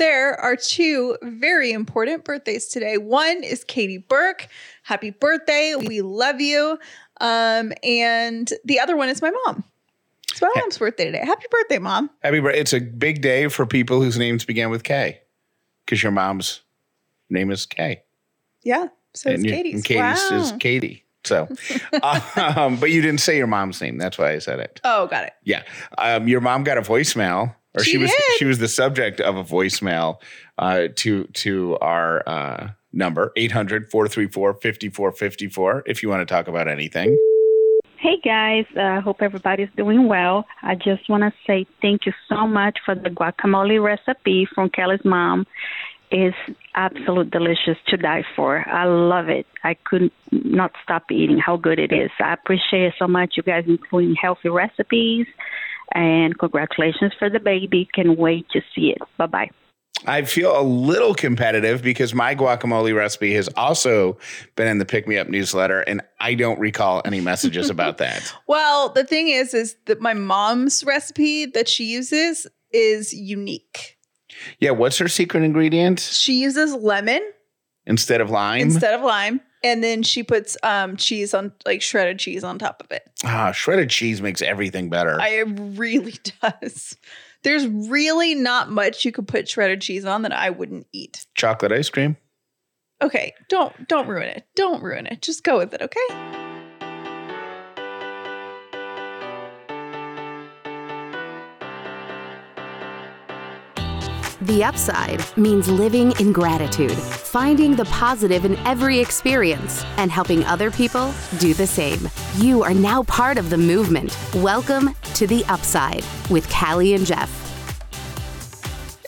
there are two very important birthdays today. One is Katie Burke. Happy birthday. We love you. Um, and the other one is my mom. It's my mom's birthday today. Happy birthday, mom. Happy birthday. It's a big day for people whose names began with K because your mom's name is K. Yeah. So it's you- Katie's. and Katie's wow. is Katie. So, um, but you didn't say your mom's name. That's why I said it. oh, got it. Yeah. Um, your mom got a voicemail, or she, She was she was the subject of a voicemail uh, to to our uh, number 800-434-5454 if you want to talk about anything. Hey guys, I uh, hope everybody's doing well. I just want to say thank you so much for the guacamole recipe from Callie's mom. It's absolute delicious to die for. I love it. I could not stop eating how good it is. I appreciate it so much. You guys including healthy recipes, and congratulations for the baby. Can wait to see it. Bye bye. I feel a little competitive because my guacamole recipe has also been in the Pick Me Up newsletter, and I don't recall any messages about that. Well, the thing is, is that my mom's recipe that she uses is unique. Yeah, what's her secret ingredient She uses lemon instead of lime? instead of lime, and then she puts um cheese on like shredded cheese on top of it. ah, shredded cheese makes everything better. I really does. There's really not much you could put shredded cheese on that I wouldn't eat. Chocolate ice cream. Okay, don't don't ruin it. Don't ruin it. Just go with it, okay? The upside means living in gratitude, finding the positive in every experience, and helping other people do the same. You are now part of the movement. Welcome to The Upside with Callie and Jeff.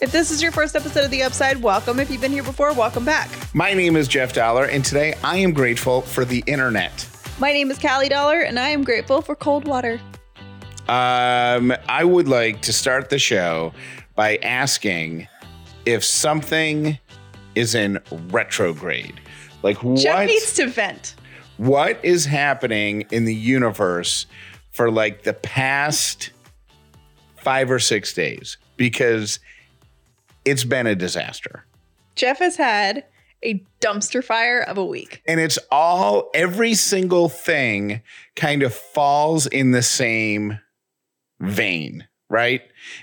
If this is your first episode of The Upside, welcome. If you've been here before, welcome back. My name is Jeff Dauler, and today I am grateful for the internet. My name is Callie Dauler, and I am grateful for cold water. Um, I would like to start the show by asking if something is in retrograde. Like Jeff what needs to vent. what is happening in the universe for like the past 5 or 6 days because it's been a disaster. Jeff has had a dumpster fire of a week. and it's all every single thing kind of falls in the same vein right?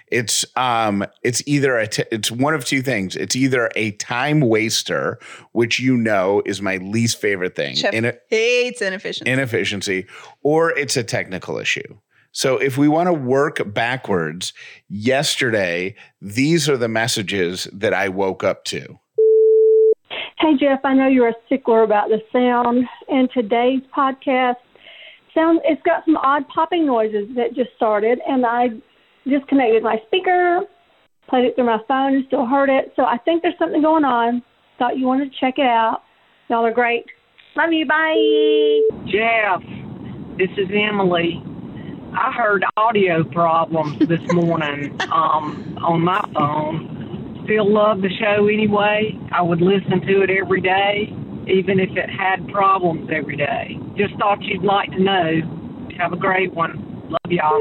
It's um it's either a t- it's one of two things. It's either a time waster which you know is my least favorite thing Jeff in hates inefficiency. inefficiency or it's a technical issue. So if we want to work backwards yesterday these are the messages that i woke up to. Hey Jeff, I know you're a stickler about the sound, and today's podcast sound it's got some odd popping noises that just started, and I disconnected my speaker, played it through my phone, and still heard it. So I think there's something going on. Thought you wanted to check it out. Y'all are great. Love you. Bye. Jeff, this is Emily. I heard audio problems this morning um, on my phone. Still love the show anyway. I would listen to it every day, even if it had problems every day. Just thought you'd like to know. Have a great one. Love y'all.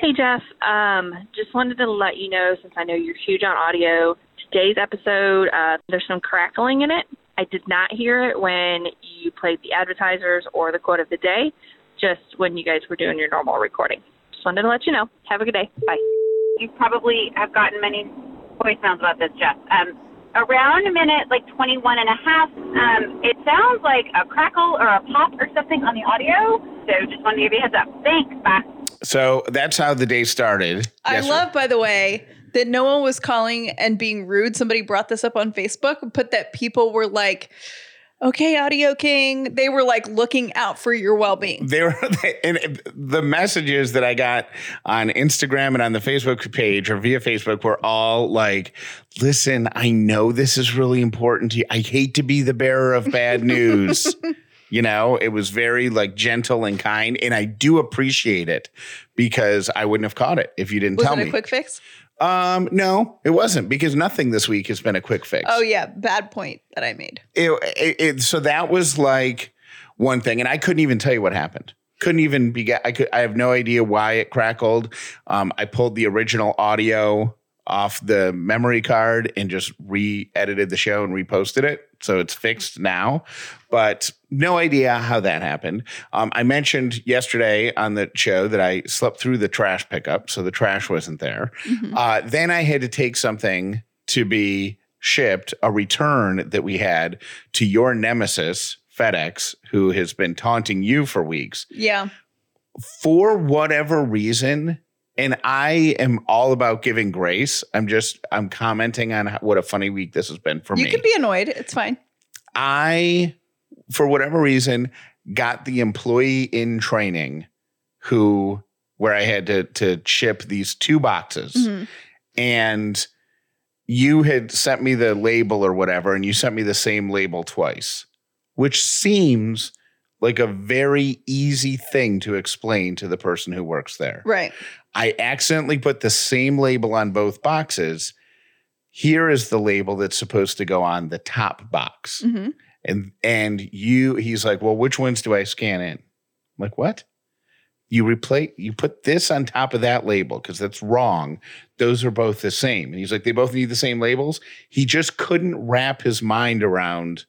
Hey Jeff, um, just wanted to let you know since I know you're huge on audio. Today's episode, uh, there's some crackling in it. I did not hear it when you played the advertisers or the quote of the day, just when you guys were doing your normal recording. Just wanted to let you know. Have a good day. Bye. you probably have gotten many voicemails about this, Jeff. Um, around a minute, like 21 and a half, um, it sounds like a crackle or a pop or something on the audio. So just wanted to give you a heads up. Thanks. Bye. So that's how the day started I love, by the way, that no one was calling and being rude. Somebody brought this up on Facebook and put that people were like, okay, Audio King. They were like looking out for your well being. they were and the messages that I got on Instagram and on the Facebook page or via Facebook were all like, listen, I know this is really important to you. I hate to be the bearer of bad news. You know, it was very like gentle and kind. And I do appreciate it because I wouldn't have caught it if you didn't tell me. Was tell it a me. quick fix? um, no, it wasn't because nothing this week has been a quick fix. Oh, yeah. Bad point that I made. it, it, it- so that was like one thing and i couldn't even tell you what happened couldn't even be i could i have no idea why it crackled um, i pulled the original audio off the memory card and just re-edited the show and reposted it. So it's fixed now, but no idea how that happened. Um, I mentioned yesterday on the show that I slept through the trash pickup, so the trash wasn't there. Mhm. Uh, then I had to take something to be shipped, a return that we had to your nemesis, FedEx, who has been taunting you for weeks. Yeah. For whatever reason, and I am all about giving grace. I'm just I'm commenting on what a funny week this has been for you me. You can be annoyed. It's fine. I, for whatever reason, got the employee in training who where I had to to ship these two boxes Mhm. and you had sent me the label or whatever and you sent me the same label twice which seems like a very easy thing to explain to the person who works there Right. I accidentally put the same label on both boxes. Here is the label that's supposed to go on the top box. hmm And and you he's like, "Well, which ones do I scan in?" I'm like, "What?" You replace you put this on top of that label because that's wrong. Those are both the same. And he's like, "They both need the same labels." He just couldn't wrap his mind around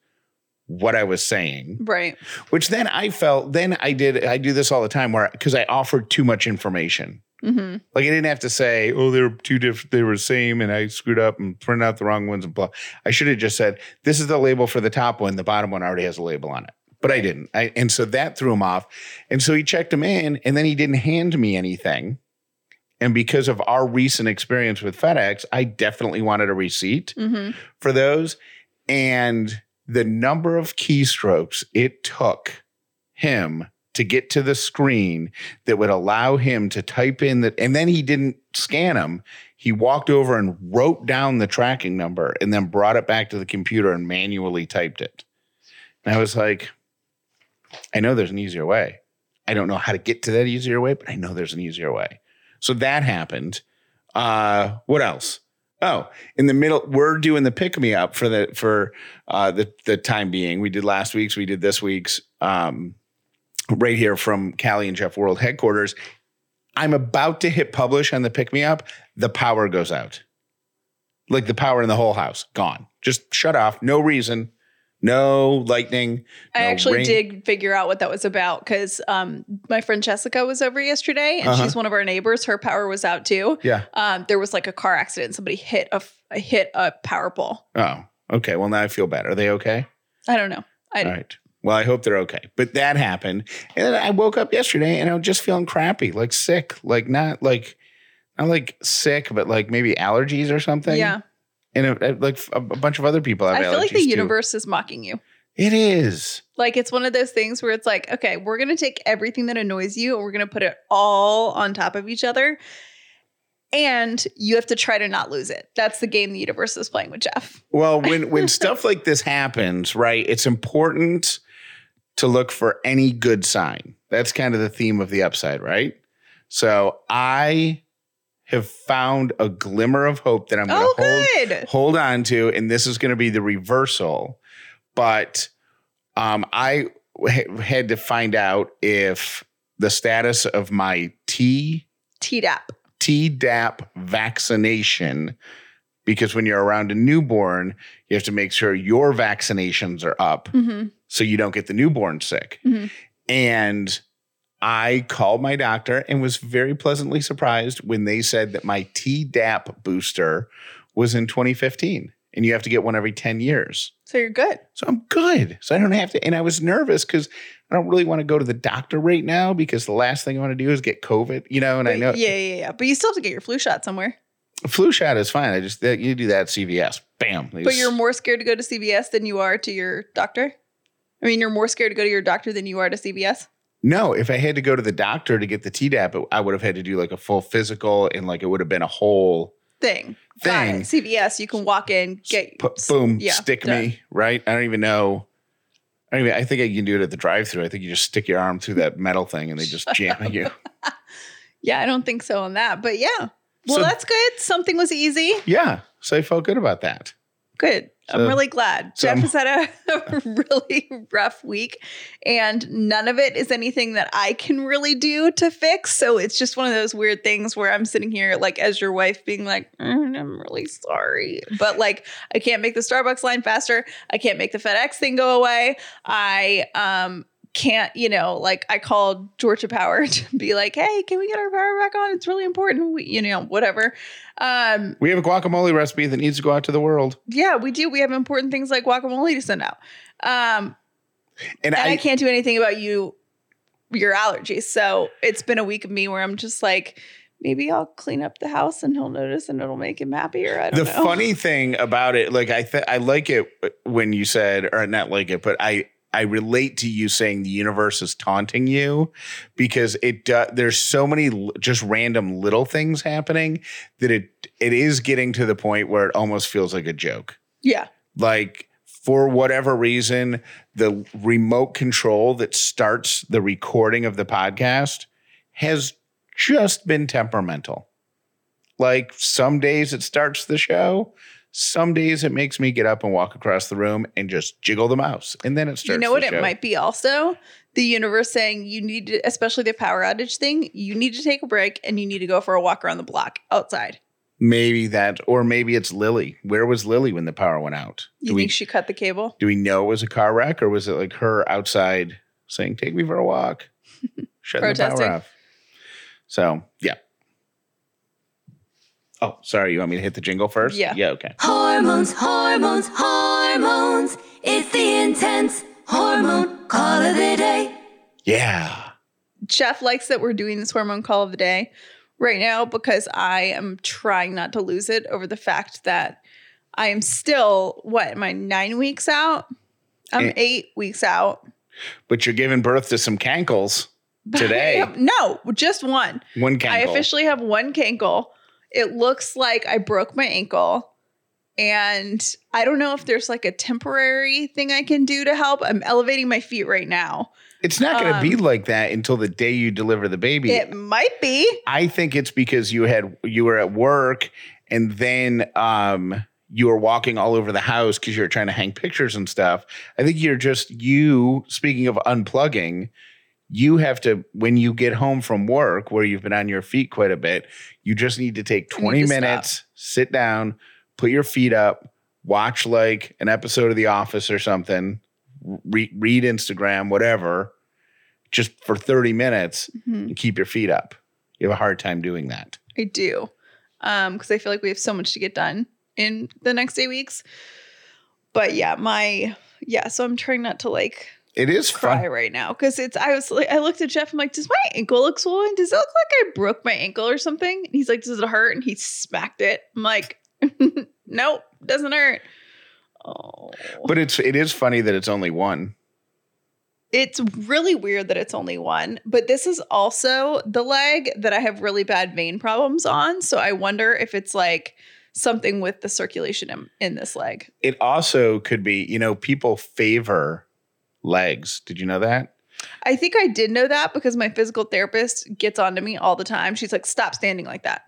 what I was saying Right. which then I felt then I did I do this all the time where because I offered too much information. Hmm Like I didn't have to say, oh, they were two different, they were the same, and I screwed up and printed out the wrong ones and blah. I should have just said, this is the label for the top one. The bottom one already has a label on it. But I didn't. I, and so that threw him off. And so he checked him in, and then he didn't hand me anything. And because of our recent experience with FedEx, I definitely wanted a receipt hmm for those. And the number of keystrokes it took him to get to the screen that would allow him to type in that, and then he didn't scan them. He walked over and wrote down the tracking number and then brought it back to the computer and manually typed it. And I was like, I know there's an easier way. I don't know how to get to that easier way, but I know there's an easier way. So that happened. Uh, what else? Oh, in the middle, we're doing the pick me up for the for uh, the the time being. We did last week's, we did this week's, um, right here from Callie and Jeff World headquarters. I'm about to hit publish on the pick me up. The power goes out, like the power in the whole house gone, just shut off. No reason, no lightning. I no actually rain. did figure out what that was about because um, my friend Jessica was over yesterday and Uh-huh. she's one of our neighbors. Her power was out too. Yeah. Um, there was like a car accident. Somebody hit a, hit a power pole. Oh, okay. Well, now I feel bad. Are they okay? I don't know. I All right. Well, I hope they're okay. But that happened. And then I woke up yesterday and I was just feeling crappy, like sick, like not like, not like sick, but like maybe allergies or something. yeah. And it, it- like a, a bunch of other people have I feel like the too. universe is mocking you. It is. Like it's one of those things where it's like, okay, we're gonna take everything that annoys you and we're gonna put it all on top of each other. And you have to try to not lose it. That's the game the universe is playing with Jeff. Well, when when stuff like this happens, right? It's important to look for any good sign. That's kind of the theme of the upside, right? So I have found a glimmer of hope that I'm going Oh, to hold hold on to, and this is going to be the reversal. But um, I had to find out if the status of my T Tdap. Tdap vaccination, because when you're around a newborn, you have to make sure your vaccinations are up hmm so you don't get the newborn sick. Mhm. And I called my doctor and was very pleasantly surprised when they said that my Tdap booster was in 2015 and you have to get one every 10 years. So you're good. So I'm good. So I don't have to. And I was nervous because I don't really want to go to the doctor right now because the last thing I want to do is get COVID, you know, and I know Yeah, yeah, yeah. But you still have to get your flu shot somewhere. flu shot is fine. I just, you do that at CVS. Bam. But just- you're more scared to go to CVS than you are to your doctor? I mean, you're more scared to go to your doctor than you are to CVS? No, if I had to go to the doctor to get the Tdap, I would have had to do like a full physical and like it would have been a whole Thing. Thing. CVS, you can walk in, get pu- boom, yeah, stick done. me, right? I don't even know. I don't even, I think I can do it at the drive through. I think you just stick your arm through that metal thing and they just jam at you. Yeah, I don't think so on that. But yeah. Well, So- that's good. Something was easy. Yeah. So I felt good about that. Good. I'm really glad. so Jeff I'm- has had a, a really rough week, and none of it is anything that I can really do to fix. So it's just one of those weird things where I'm sitting here, like, as your wife, being like, "Mm, I'm really sorry. But, like, I can't make the Starbucks line faster. I can't make the FedEx thing go away. I, um, can't, you know, like I called Georgia Power to be like, hey, can we get our power back on? It's really important. We, you know, whatever. Um, We have a guacamole recipe that needs to go out to the world. yeah, we do. We have important things like guacamole to send out. Um, And, and I, I, can't do anything about you, your allergies. So it's been a week of me where I'm just like, maybe I'll clean up the house and he'll notice and it'll make him happier. I don't the know. funny thing about it, like I th- I like it when you said, or not like it, but I I relate to you saying the universe is taunting you because it do, there's so many l- just random little things happening that it it is getting to the point where it almost feels like a joke. yeah. Like for whatever reason, the remote control that starts the recording of the podcast has just been temperamental. Like some days it starts the show, some days it makes me get up and walk across the room and just jiggle the mouse, and then it starts. You know what show. it might be also? The universe saying you need to, especially the power outage thing, you need to take a break and you need to go for a walk around the block outside. Maybe that, or maybe it's Lily. Where was Lily when the power went out? You do think we she cut the cable? do we know it was a car wreck, or was it like her outside saying, "Take me for a walk"? Shutting the power off. So yeah. Oh, sorry. You want me to hit the jingle first? Yeah. Yeah. Okay. Hormones, hormones, hormones. It's the intense hormone call of the day. Yeah. Jeff likes that we're doing this hormone call of the day right now because I am trying not to lose it over the fact that I am still, what, am I nine weeks out? I'm Eh. eight weeks out. But you're giving birth to some cankles today. no, just one. One cankle. I officially have one cankle. It looks like I broke my ankle. And I don't know if there's like a temporary thing I can do to help. I'm elevating my feet right now. It's not going to Um, be like that until the day you deliver the baby. It might be. I think it's because you had you were at work and then um you were walking all over the house because you were trying to hang pictures and stuff. I think you're just you speaking of unplugging, you have to when you get home from work where you've been on your feet quite a bit, you just need to take 20 to stop. minutes, sit down, put your feet up, watch like an episode of The Office or something, re- read Instagram, whatever, just for 30 minutes Mhm. and keep your feet up. You have a hard time doing that. I do. Um, because I feel like we have so much to get done in the next eight weeks. But yeah, my yeah, so I'm trying not to like It is cry fun. right now because it's I was like I looked at Jeff. I'm like, does my ankle look swollen? Does it look like I broke my ankle or something? And he's like, does it hurt? And he smacked it. I'm like, nope, doesn't hurt. Oh, But it's it is funny that it's only one. it's really weird that it's only one. But this is also the leg that I have really bad vein problems on. So I wonder if it's like something with the circulation in, in this leg. It also could be, you know, people favor legs. Did you know that? I think I did know that because my physical therapist gets onto me all the time. She's like, stop standing like that.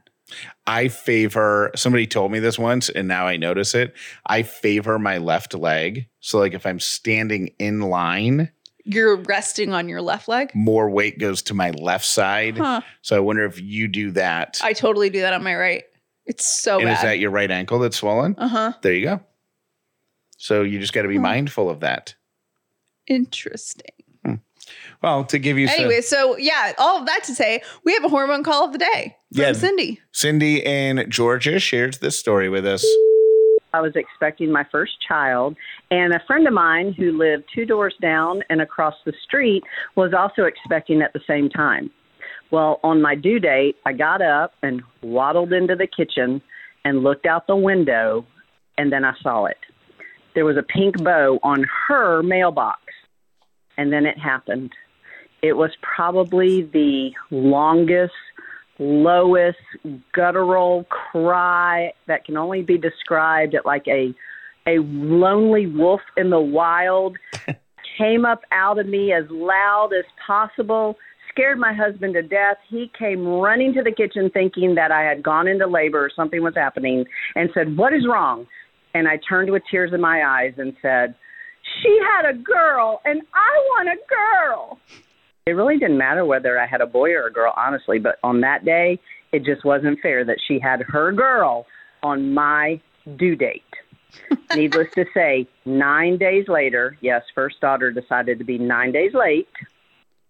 I favor somebody told me this once and now I notice it. I favor my left leg. So like if I'm standing in line, You're resting on your left leg. more weight goes to my left side. Huh. So I wonder if you do that. I totally do that on my right. It's so and is that your right ankle that's swollen? uh huh. There you go. So you just got to be Huh. mindful of that. Interesting. Hmm. Well, to give you some- Anyway, so yeah, all of that to say, we have a hormone call of the day from Yeah. Cindy. Cindy in Georgia shares this story with us. I was expecting my first child, and a friend of mine who lived two doors down and across the street was also expecting at the same time. Well, on my due date, I got up and waddled into the kitchen and looked out the window, and then I saw it. There was a pink bow on her mailbox, and then it happened. It was probably the longest lowest guttural cry that can only be described at like a a lonely wolf in the wild. Came up out of me as loud as possible scared my husband to death. He came running to the kitchen thinking that i had gone into labor or something was happening and said what is wrong? And I turned with tears in my eyes and said, She had a girl, and I want a girl. It really didn't matter whether I had a boy or a girl, honestly, but on that day, it just wasn't fair that she had her girl on my due date. Needless to say, nine days later, yes, first daughter decided to be nine days late.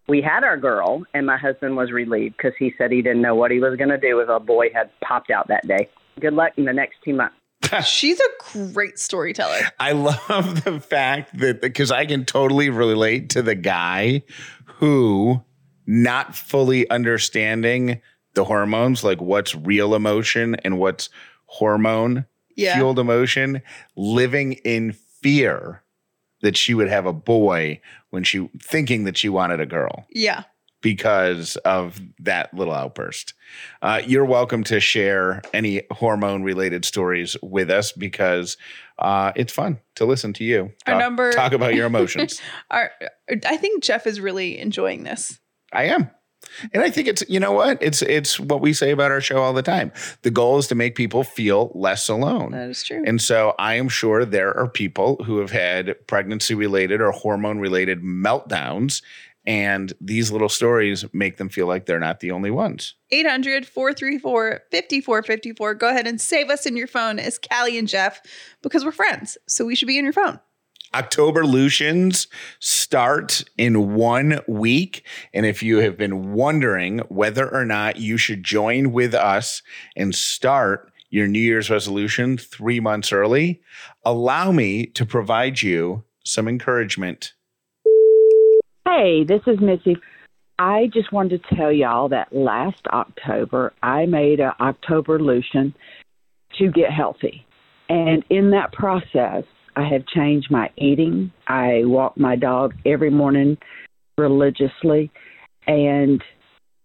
We had our girl, and my husband was relieved because he said he didn't know what he was going to do if a boy had popped out that day. Good luck in the next two months. She's a great storyteller. I love the fact that because I can totally relate to the guy who, not fully understanding the hormones, like what's real emotion and what's hormone Yeah. fueled emotion, living in fear that she would have a boy when she thinking that she wanted a girl Yeah. Because of that little outburst. Uh, you're welcome to share any hormone related stories with us because uh, it's fun to listen to you talk, Our number- talk about your emotions. Our, I think Jeff is really enjoying this. I am. And I think it's you know what it's it's what we say about our show all the time. The goal is to make people feel less alone. That is true. And so I am sure there are people who have had pregnancy related or hormone related meltdowns and these little stories make them feel like they're not the only ones. 800 434 5454. Go ahead and save us in your phone as Callie and Jeff because we're friends. So we should be in your phone. Octoberlutions start in one week. And if you have been wondering whether or not you should join with us and start your New Year's resolution three months early, allow me to provide you some encouragement. Hey, this is Missy. I just wanted to tell y'all that last October I made a Octoberlution to get healthy. And in that process, I have changed my eating. I walk my dog every morning religiously. And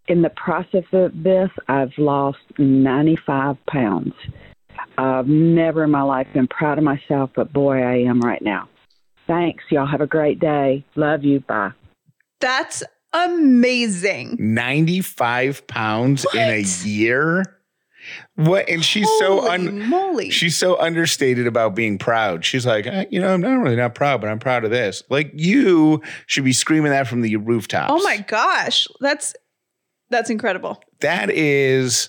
in the process of this, I've lost 95 pounds. I've never in my life been proud of myself, but boy, I am right now. Thanks. Y'all have a great day. Love you. Bye. That's amazing. 95 pounds in a year. What? And she's so Holy un moly. she's so understated about being proud. She's like, "Eh, you know, I'm not really not proud, but I'm proud of this. Like you should be screaming that from the rooftops. Oh my gosh. That's that's incredible. That is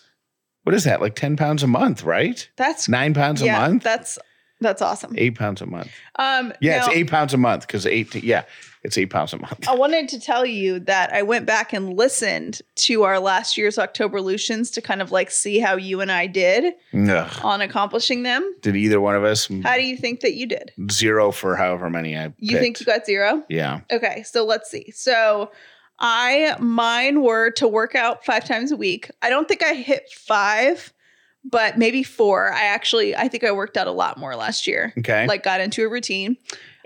what is that? Like 10 pounds a month, right? That's Nine pounds yeah, a month? That's that's awesome. Eight pounds a month. Um Yeah, now- it's eight pounds a month because eight yeah, it's eight pounds a month. I wanted to tell you that I went back and listened to our last year's Octoberlutions to kind of like see how you and I did Ugh. on accomplishing them. Did either one of us How do you think that you did? zero for however many I You think you got zero? Yeah. Okay, so let's see. So I mine were to work out five times a week. I don't think I hit five, but maybe four. I actually I think I worked out a lot more last year. Okay. Like got into a routine.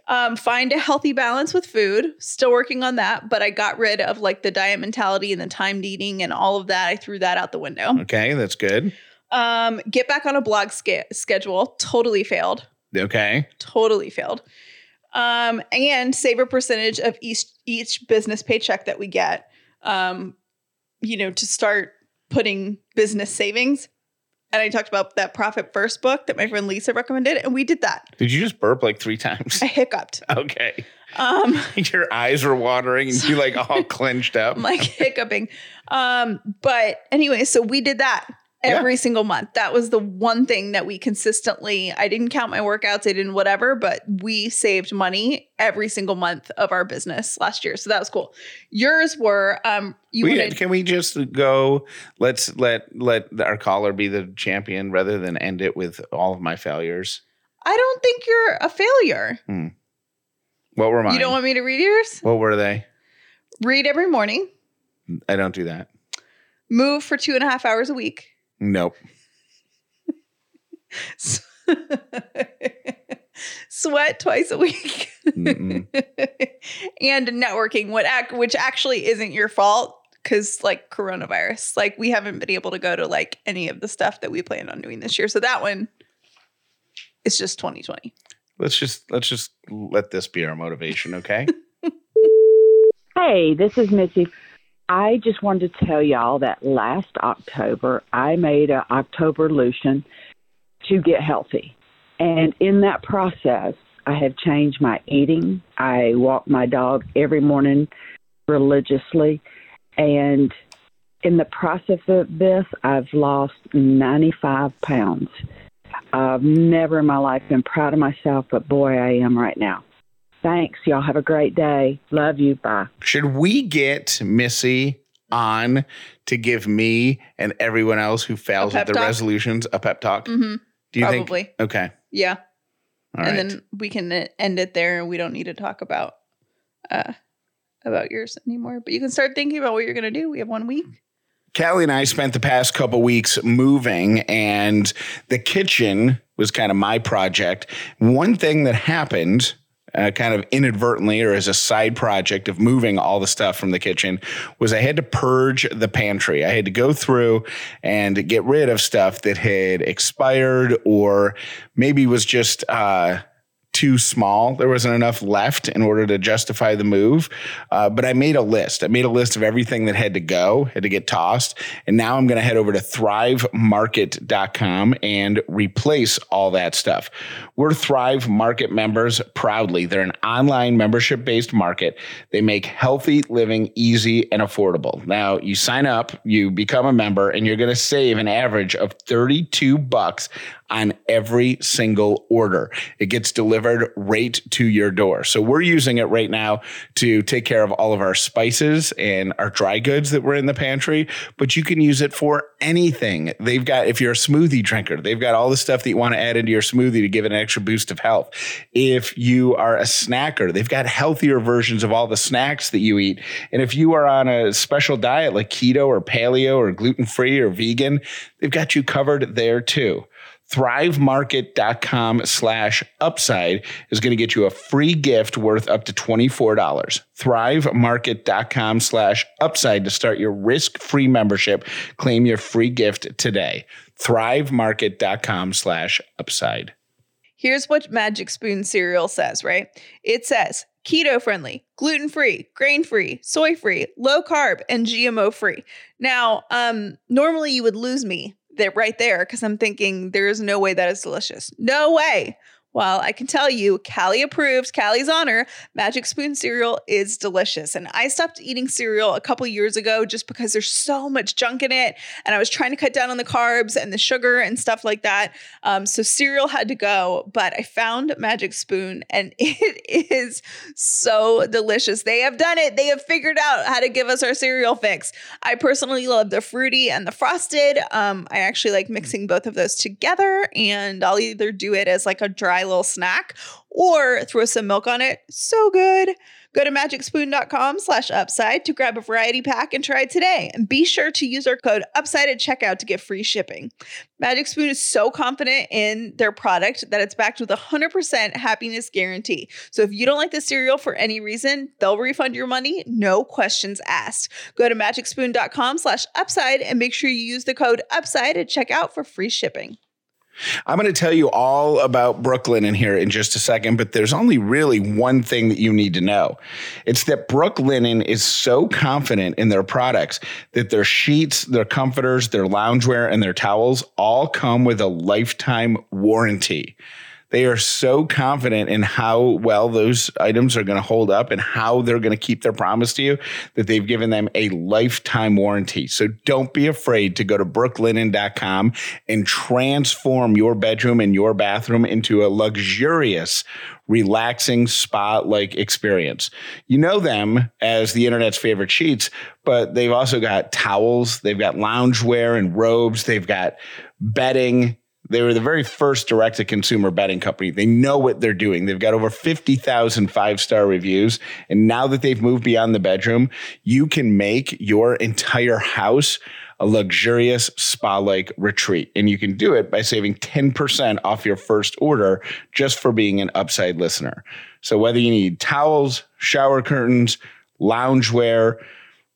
Um, find a healthy balance with food. Still working on that, but I got rid of like the diet mentality and the timed eating and all of that. I threw that out the window. Okay, that's good. Um, get back on a blog sca- schedule. Totally failed Okay. totally failed. Um, and save a percentage of each each business paycheck that we get. Um, you know, to start putting business savings. And I talked about that Profit First book that my friend Lisa recommended, and we did that. Did you just burp like three times? I hiccuped. Okay. Um, Your eyes were watering and you like all clenched up. I'm like hiccuping. Um, but anyway, so we did that every single month. That was the one thing that we consistently, I didn't count my workouts, I didn't whatever, but we saved money every single month of our business last year. So that was cool. Yours were um you We- wanted can we just go? Let's let let our caller be the champion rather than end it with all of my failures. I don't think you're a failure. Hmm. What were mine? You don't want me to read yours? what were they? Read every morning, I don't do that. move for two and a half hours a week. Nope. Sweat twice a week. Mm-mm. and networking, what ac- which actually isn't your fault because like coronavirus, like we haven't been able to go to like any of the stuff that we planned on doing this year. So that one is just 2020. let's just let's just let this be our motivation, okay? Hey, this is Missy. I just wanted to tell y'all that last October I made a Octoberlution to get healthy. And in that process, I have changed my eating. I walk my dog every morning religiously. And in the process of this, I've lost 95 pounds. I've never in my life been proud of myself, but boy, I am right now. Thanks. Y'all have a great day. Love you. Bye. Should we get Missy on to give me and everyone else who fails at the talk? resolutions a pep talk? Mm-hmm. Do you Probably. think? Okay. Yeah. All and right. then we can end it there and we don't need to talk about uh about yours anymore. But you can start thinking about what you're gonna do. We have one week. Callie and I spent the past couple weeks moving, and the kitchen was kind of my project. One thing that happened, uh, kind of inadvertently or as a side project of moving all the stuff from the kitchen, was I had to purge the pantry. I had to go through and get rid of stuff that had expired or maybe was just. Uh, too small. There wasn't enough left in order to justify the move. Uh, but I made a list. I made a list of everything that had to go, had to get tossed. And now I'm going to head over to thrivemarket.com and replace all that stuff. We're Thrive Market members proudly. They're an online membership based market. They make healthy living easy and affordable. Now you sign up, you become a member, and you're going to save an average of 32 bucks on every single order. It gets delivered right to your door. So we're using it right now to take care of all of our spices and our dry goods that were in the pantry, but you can use it for anything. They've got, if you're a smoothie drinker, they've got all the stuff that you want to add into your smoothie to give it an extra boost of health. If you are a snacker, they've got healthier versions of all the snacks that you eat. And if you are on a special diet like keto or paleo or gluten free or vegan, they've got you covered there too thrivemarket.com slash upside is going to get you a free gift worth up to $24 thrivemarket.com slash upside to start your risk-free membership claim your free gift today thrivemarket.com slash upside Here's what Magic Spoon cereal says, right? It says keto friendly, gluten free, grain free, soy free, low carb, and GMO free. Now, um, normally you would lose me there right there because I'm thinking there is no way that is delicious. No way. Well, I can tell you, Callie approves, Callie's honor, Magic Spoon cereal is delicious. And I stopped eating cereal a couple years ago just because there's so much junk in it. And I was trying to cut down on the carbs and the sugar and stuff like that. Um, so cereal had to go, but I found Magic Spoon and it is so delicious. They have done it. They have figured out how to give us our cereal fix. I personally love the fruity and the frosted. Um, I actually like mixing both of those together and I'll either do it as like a dry little snack or throw some milk on it. So good. Go to magicspoon.com slash upside to grab a variety pack and try it today. And be sure to use our code upside at checkout to get free shipping. Magic Spoon is so confident in their product that it's backed with a 100% happiness guarantee. So if you don't like the cereal for any reason, they'll refund your money, no questions asked. Go to magicspoon.com slash upside and make sure you use the code upside at checkout for free shipping. I'm going to tell you all about Brooklinen here in just a second, but there's only really one thing that you need to know. It's that Brooklinen is so confident in their products that their sheets, their comforters, their loungewear, and their towels all come with a lifetime warranty. They are so confident in how well those items are going to hold up and how they're going to keep their promise to you that they've given them a lifetime warranty. So don't be afraid to go to brooklinen.com and transform your bedroom and your bathroom into a luxurious, relaxing spa like experience. You know them as the internet's favorite sheets, but they've also got towels, they've got loungewear and robes, they've got bedding. They were the very first direct to consumer bedding company. They know what they're doing. They've got over 50,000 five star reviews. And now that they've moved beyond the bedroom, you can make your entire house a luxurious spa like retreat. And you can do it by saving 10% off your first order just for being an upside listener. So whether you need towels, shower curtains, loungewear,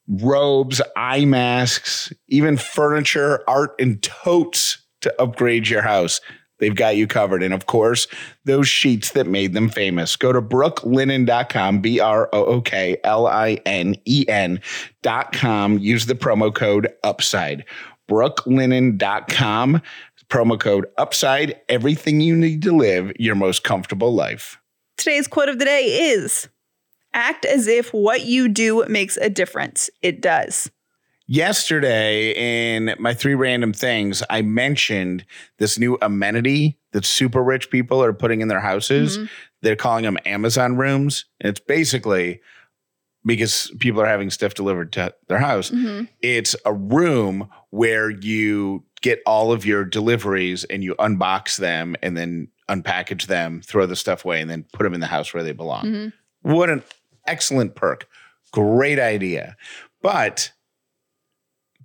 robes, eye masks, even furniture, art, and totes to upgrade your house. They've got you covered. And of course, those sheets that made them famous. Go to brooklinen.com, B R O O K L I N E N.com. Use the promo code UPSIDE. Brooklinen.com. Promo code UPSIDE, everything you need to live your most comfortable life. Today's quote of the day is Act as if what you do makes a difference. It does. Yesterday, in my three random things, I mentioned this new amenity that super rich people are putting in their houses. Mhm. They're calling them Amazon rooms. And it's basically because people are having stuff delivered to their house. Mhm. It's a room where you get all of your deliveries and you unbox them and then unpackage them, throw the stuff away, and then put them in the house where they belong. Mhm. What an excellent perk. Great idea. But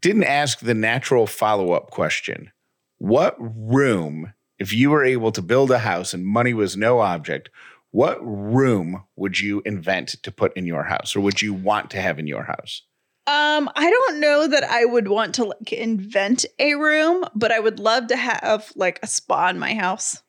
didn't ask the natural follow up question What room, if you were able to build a house and money was no object, what room would you invent to put in your house or would you want to have in your house? Um, I don't know that I would want to like invent a room, but I would love to have like a spa in my house.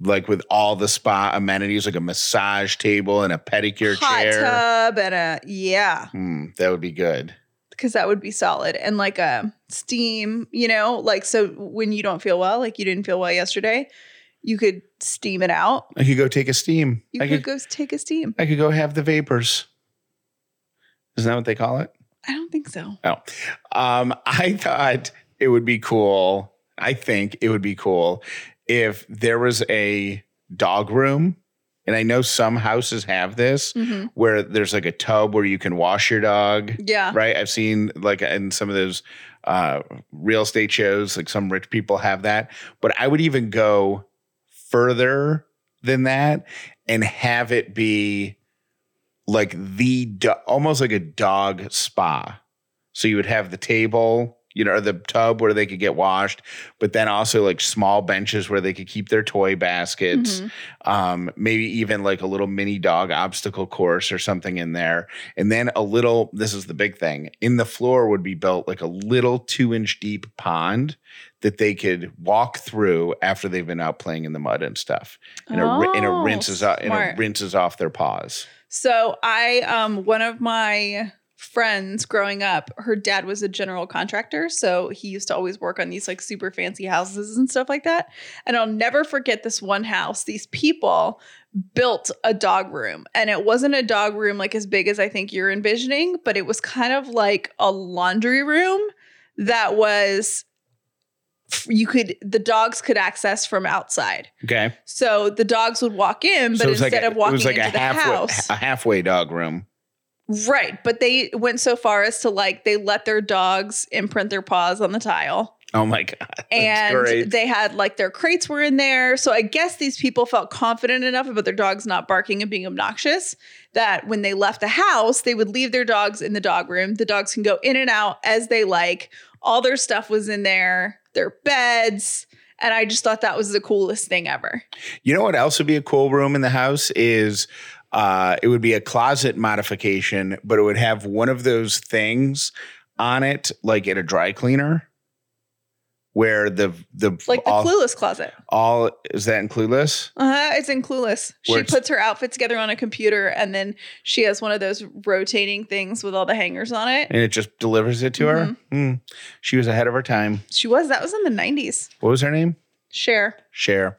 Like with all the spa amenities, like a massage table and a pedicure Hot chair. tub and a yeah, Hmm, that would be good. Because that would be solid. And like a steam, you know, like so when you don't feel well, like you didn't feel well yesterday, you could steam it out. I could go take a steam. You I could could go take a steam. I could go have the vapors. Isn't that what they call it? I don't think so. Oh, um, I thought it would be cool. I think it would be cool if there was a dog room, and I know some houses have this, Mhm. where there's like a tub where you can wash your dog. Yeah. Right. I've seen like in some of those uh, real estate shows, like some rich people have that. But I would even go further than that and have it be like the do- almost like a dog spa. So you would have the table, you know, or the tub where they could get washed, but then also like small benches where they could keep their toy baskets. Mhm. Um, maybe even like a little mini dog obstacle course or something in there. And then a little, this is the big thing, in the floor would be built like a little two inch deep pond that they could walk through after they've been out playing in the mud and stuff. And, it, and it Oh, rinses out and it rinses off their paws. So I um one of my friends growing up, her dad was a general contractor, so he used to always work on these like super fancy houses and stuff like that. And I'll never forget this one house. These people built a dog room, and it wasn't a dog room like as big as I think you're envisioning, but it was kind of like a laundry room that was you could the dogs could access from outside. Okay. So the dogs would walk in, but So was like instead a- of walking it was like into the halfway, house, a halfway dog room. Right. But they went so far as to like they let their dogs imprint their paws on the tile. Oh my God. And great. they had like their crates were in there. So I guess these people felt confident enough about their dogs not barking and being obnoxious that when they left the house, they would leave their dogs in the dog room. The dogs can go in and out as they like. All their stuff was in there, their beds. And I just thought that was the coolest thing ever. You know what else would be a cool room in the house is uh, it would be a closet modification, but it would have one of those things on it, like at a dry cleaner, where the the Like the all, Clueless closet. all is that in Clueless? Uh-huh, it's in Clueless. She Where it's- puts her outfit together on a computer and then she has one of those rotating things with all the hangers on it. And it just delivers it to her. Mm-hmm. Hmm. She was ahead of her time. She was, that was in the 90s. What was her name? Cher. Cher.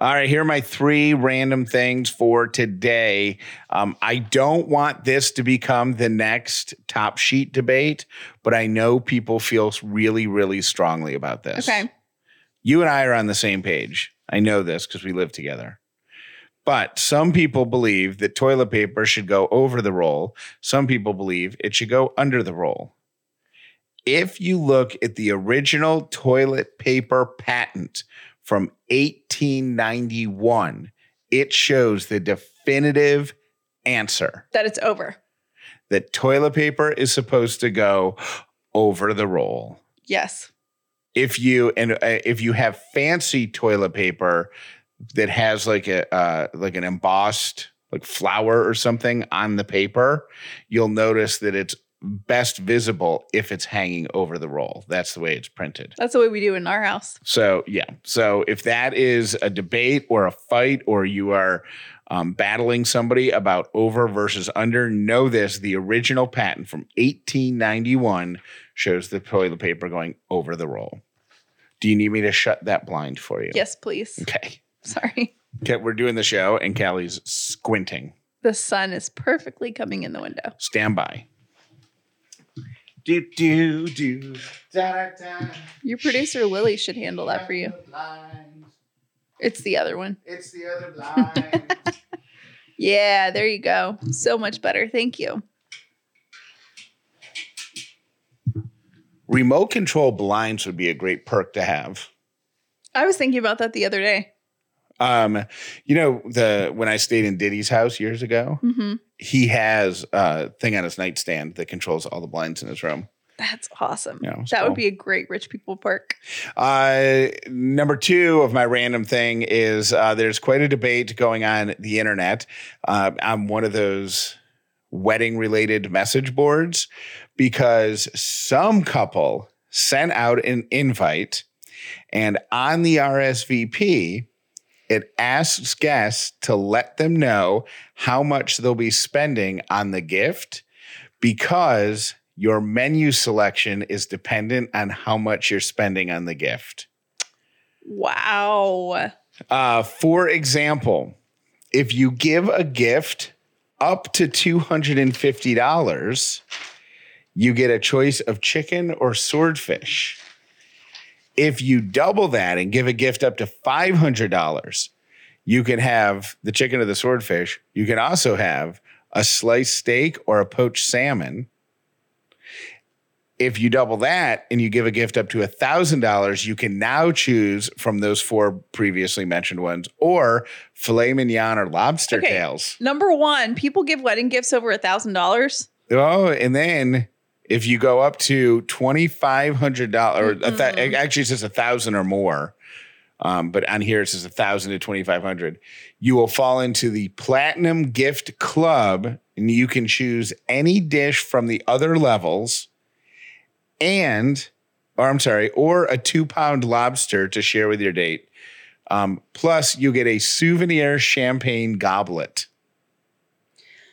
All right, here are my three random things for today. Um, I don't want this to become the next top sheet debate, but I know people feel really, really strongly about this. Okay. You and I are on the same page. I know this because we live together. But some people believe that toilet paper should go over the roll. Some people believe it should go under the roll. If you look at the original toilet paper patent from 1891, it shows the definitive answer That it's over. that toilet paper is supposed to go over the roll Yes. if you and uh, if you have fancy toilet paper that has like a uh, like an embossed like flower or something on the paper, you'll notice that it's best visible if it's hanging over the roll. That's the way it's printed. That's the way we do in our house. So yeah, so if that is a debate or a fight, or you are um, battling somebody about over versus under, know this: the original patent from 1891 shows the toilet paper going over the roll. Do you need me to shut that blind for you? Yes, please. Okay. Sorry. Okay, we're doing the show, and Callie's squinting. The sun is perfectly coming in the window. Stand by. Do do do da da. Your producer Lily should handle that for you. It's the other one. It's the other blind. Yeah, there you go. So much better. Thank you. Remote control blinds would be a great perk to have. I was thinking about that the other day. Um, you know the when I stayed in Diddy's house years ago, hmm he has a thing on his nightstand that controls all the blinds in his room. That's awesome. Yeah, that so- would be a great rich people perk. Uh, number two of my random thing is uh, there's quite a debate going on the internet. Uh, I'm one of those wedding related message boards because some couple sent out an invite and on the RSVP, it asks guests to let them know how much they'll be spending on the gift because your menu selection is dependent on how much you're spending on the gift. Wow. Uh, for example, if you give a gift up to $250, you get a choice of chicken or swordfish. If you double that and give a gift up to $500, you can have the chicken or the swordfish. You can also have a sliced steak or a poached salmon. If you double that and you give a gift up to $1,000, you can now choose from those four previously mentioned ones or filet mignon or lobster Okay. tails. Number one, people give wedding gifts over a thousand dollars. Oh, and then if you go up to twenty five hundred dollars, or a th- actually it says a thousand or more, um, but on here it says a thousand to twenty five hundred. You will fall into the platinum gift club, and you can choose any dish from the other levels, and, or I'm sorry, or a two pound lobster to share with your date. Um, plus, you get a souvenir champagne goblet.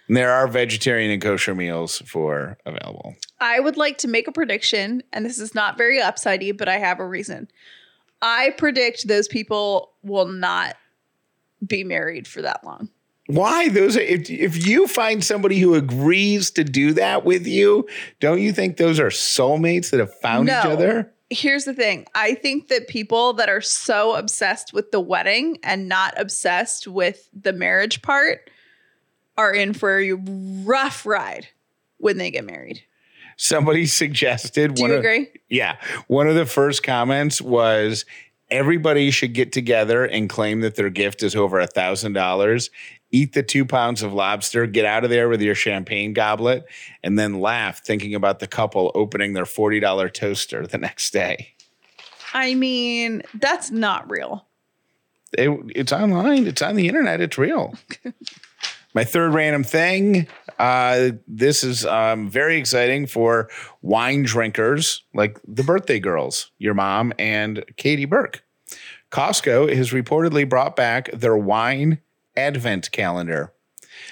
And there are vegetarian and kosher meals for available. I would like to make a prediction, and this is not very upsidey, but I have a reason. I predict those people will not be married for that long. Why those? Are, if if you find somebody who agrees to do that with you, don't you think those are soulmates that have found each other? Here's the thing I think that people that are so obsessed with the wedding and not obsessed with the marriage part are in for a rough ride when they get married. Somebody suggested. Do you of- agree? Yeah, one of the first comments was everybody should get together and claim that their gift is over a thousand dollars. Eat the two pounds of lobster, get out of there with your champagne goblet, and then laugh thinking about the couple opening their forty dollar toaster the next day. I mean, that's not real. It, it's online. It's on the internet. It's real. My third random thing. Uh, this is um, very exciting for wine drinkers like the birthday girls, your mom and Katie Burke. Costco has reportedly brought back their wine advent calendar.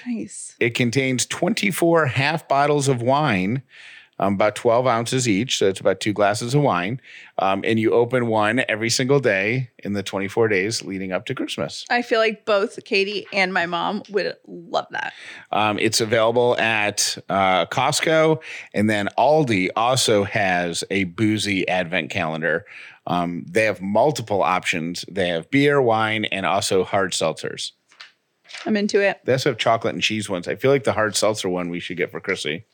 Nice. It contains 24 half bottles of wine, um, about 12 ounces each. So it's about two glasses of wine. Um, and you open one every single day in the 24 days leading up to Christmas. I feel like both Katie and my mom would love that. Um, it's available at uh, Costco. And then Aldi also has a boozy advent calendar. Um, they have multiple options. They have beer, wine, and also hard seltzers. I'm into it. They also have chocolate and cheese ones. I feel like the hard seltzer one we should get for Chrissy.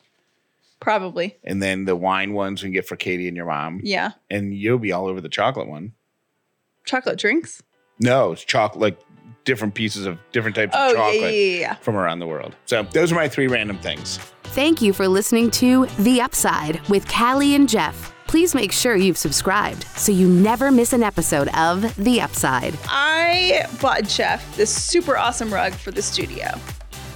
Probably. And then the wine ones we can get for Katie and your mom. Yeah. And you'll be all over the chocolate one. Chocolate drinks? No, it's chocolate, like different pieces of different types Oh, of chocolate yeah, yeah, yeah. from around the world. So those are my three random things. Thank you for listening to The Upside with Callie and Jeff. Please make sure you've subscribed so you never miss an episode of The Upside. I bought Jeff this super awesome rug for the studio.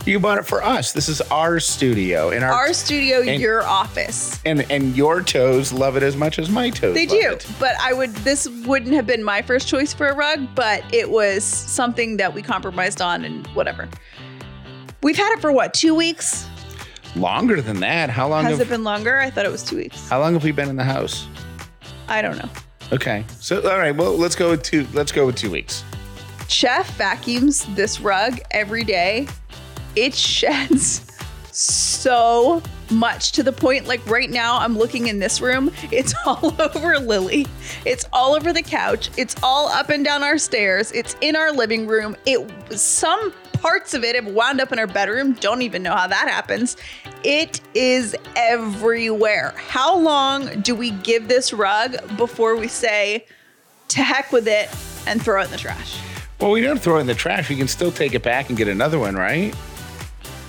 You bought it for us. This is our studio In our, Our studio, and- your office. and and your toes love it as much as my toes. They do, it. but I would. This wouldn't have been my first choice for a rug, but it was something that we compromised on, and whatever. We've had it for what two weeks? Longer than that. How long Has have it been longer? I thought it was two weeks. how long have we been in the house? I don't know. Okay. So all right. Well, let's go with two. Let's go with two weeks. Jeff vacuums this rug every day. It sheds so much to the point like right now I'm looking in this room, it's all over Lily. It's all over the couch. It's all up and down our stairs. It's in our living room. It some parts of it have wound up in our bedroom. Don't even know how that happens. It is everywhere. How long do we give this rug before we say to heck with it and throw it in the trash? Well, we don't throw it in the trash. We can still take it back and get another one, right?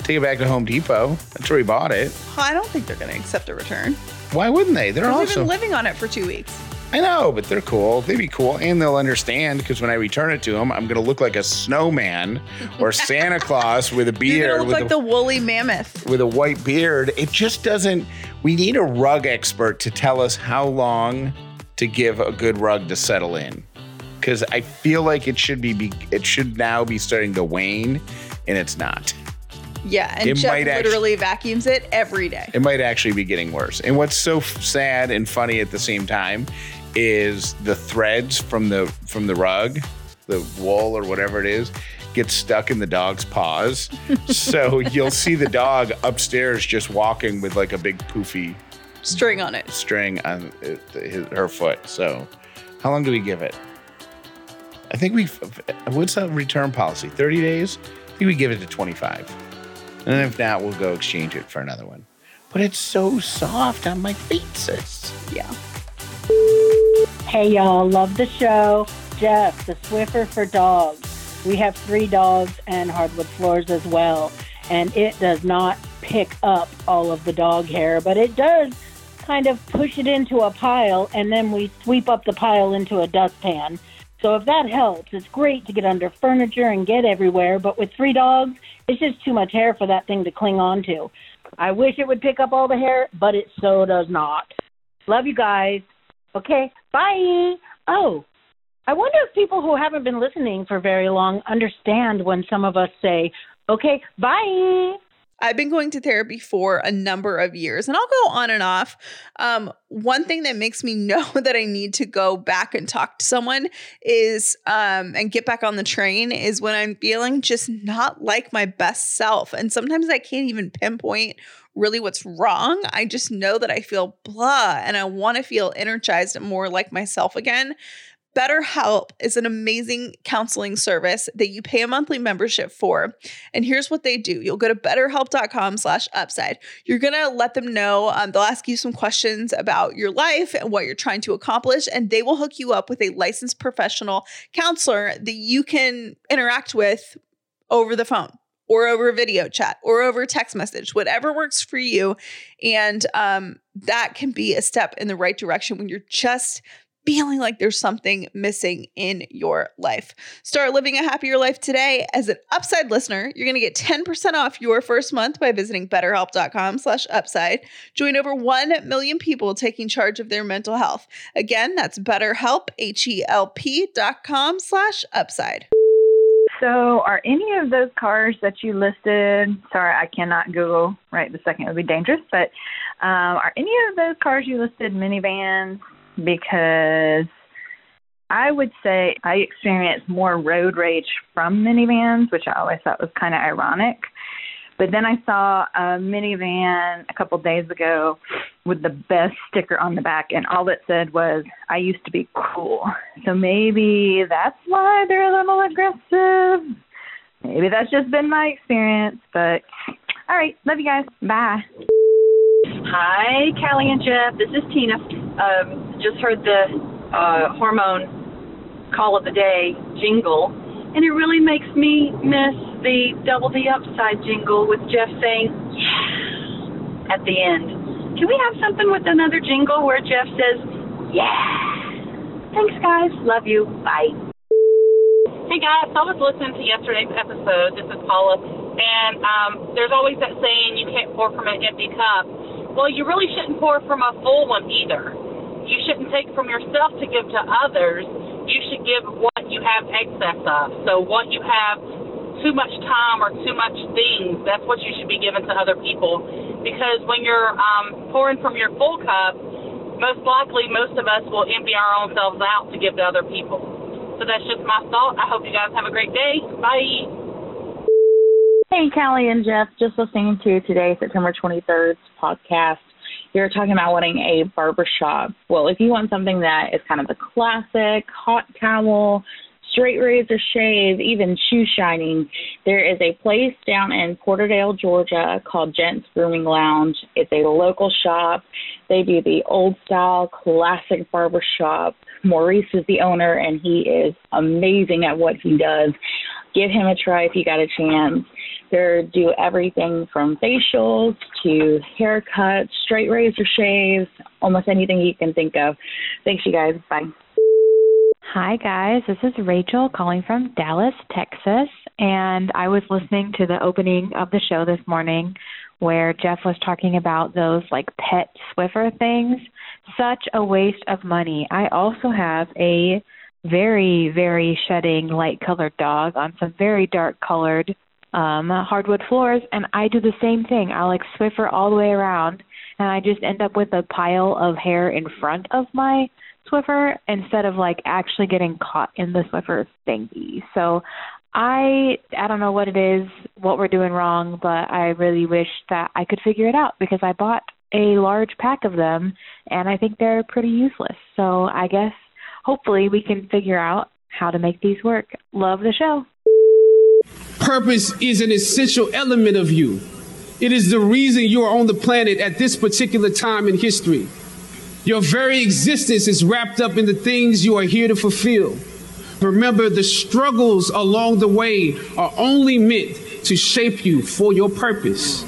Take it back to Home Depot. That's where we bought it. I don't think they're going to accept a return. Why wouldn't they? They're We've been living on it for two weeks. I know, but they're cool. They'd be cool, and they'll understand because when I return it to them, I'm going to look like a snowman or Santa Claus with a You're beard, gonna look with, like a, the woolly mammoth. with a white beard. It just doesn't. We need a rug expert to tell us how long to give a good rug to settle in, because I feel like it should be, be. It should now be starting to wane, and it's not. Yeah, and It Jeff literally vacuums it every day. It might actually be getting worse. And what's so f- sad and funny at the same time is the threads from the from the rug, the wool or whatever it is, get stuck in the dog's paws. so you'll see the dog upstairs just walking with like a big poofy String on it. string on uh, his, her foot. So how long do we give it? I think we. What's the return policy? Thirty days. I think we give it to twenty-five, and if not, we'll go exchange it for another one. But it's so soft on my feet, sis. Yeah. Hey y'all, love the show. Jeff, the Swiffer for dogs. We have three dogs and hardwood floors as well, and it does not pick up all of the dog hair, but it does kind of push it into a pile, and then we sweep up the pile into a dustpan. So if that helps, it's great to get under furniture and get everywhere, but with three dogs, it's just too much hair for that thing to cling on to. I wish it would pick up all the hair, but it so does not. Love you guys. Okay, bye. Oh, I wonder if people who haven't been listening for very long understand when some of us say, okay, bye. I've been going to therapy for a number of years and I'll go on and off. Um, one thing that makes me know that I need to go back and talk to someone is um, and get back on the train is when I'm feeling just not like my best self. And sometimes I can't even pinpoint really what's wrong. I just know that I feel blah and I want to feel energized and more like myself again. BetterHelp is an amazing counseling service that you pay a monthly membership for. And here's what they do. You'll go to betterhelp.com slash upside. You're going to let them know, um, they'll ask you some questions about your life and what you're trying to accomplish. And they will hook you up with a licensed professional counselor that you can interact with over the phone or over video chat or over text message, whatever works for you. And um, that can be a step in the right direction when you're just feeling like there's something missing in your life. Start living a happier life today. As an Upside listener, you're going to get 10% off your first month by visiting betterhelp.com slash upside. Join over 1 million people taking charge of their mental health. Again, that's betterhelp, H-E-L-P dot com slash upside. So, are any of those cars that you listed? Sorry, I cannot Google right the second. It would be dangerous. But um, are any of those cars you listed minivans? Because I would say I experienced more road rage from minivans, which I always thought was kind of ironic. But then I saw a minivan a couple days ago with the best sticker on the back, and all it said was, I used to be cool. So maybe that's why they're a little aggressive. Maybe that's just been my experience. But all right, love you guys. Bye. Hi, Callie and Jeff. This is Tina. Um, just heard the uh, hormone call of the day jingle, and it really makes me miss the double the upside jingle with Jeff saying "yeah" at the end. Can we have something with another jingle where Jeff says "yeah"? Thanks, guys. Love you. Bye. Hey guys, I was listening to yesterday's episode. This is Paula, and um, there's always that saying you can't pour from an empty cup. Well, you really shouldn't pour from a full one either. You shouldn't take from yourself to give to others. You should give what you have excess of. So what you have too much time or too much things, that's what you should be giving to other people. Because when you're um, pouring from your full cup, most likely most of us will empty our own selves out to give to other people. So that's just my thought. I hope you guys have a great day. Bye. Hey, Callie and Jeff, just listening to today, September 23rd's podcast. You're talking about wanting a barber shop. Well, if you want something that is kind of the classic hot towel, straight razor shave, even shoe shining, there is a place down in Porterdale, Georgia called Gents Grooming Lounge. It's a local shop. They do the old style classic barber shop. Maurice is the owner and he is amazing at what he does. Give him a try if you got a chance. They do everything from facials to haircuts, straight razor shaves, almost anything you can think of. Thanks, you guys. Bye. Hi, guys. This is Rachel calling from Dallas, Texas. And I was listening to the opening of the show this morning where Jeff was talking about those like pet Swiffer things. Such a waste of money. I also have a very, very shedding light colored dog on some very dark colored um, hardwood floors, and I do the same thing. I like Swiffer all the way around, and I just end up with a pile of hair in front of my Swiffer instead of like actually getting caught in the Swiffer thingy. So I I don't know what it is, what we're doing wrong, but I really wish that I could figure it out because I bought a large pack of them and I think they're pretty useless. So I guess hopefully we can figure out how to make these work. Love the show. Purpose is an essential element of you. It is the reason you are on the planet at this particular time in history. Your very existence is wrapped up in the things you are here to fulfill. Remember, the struggles along the way are only meant to shape you for your purpose.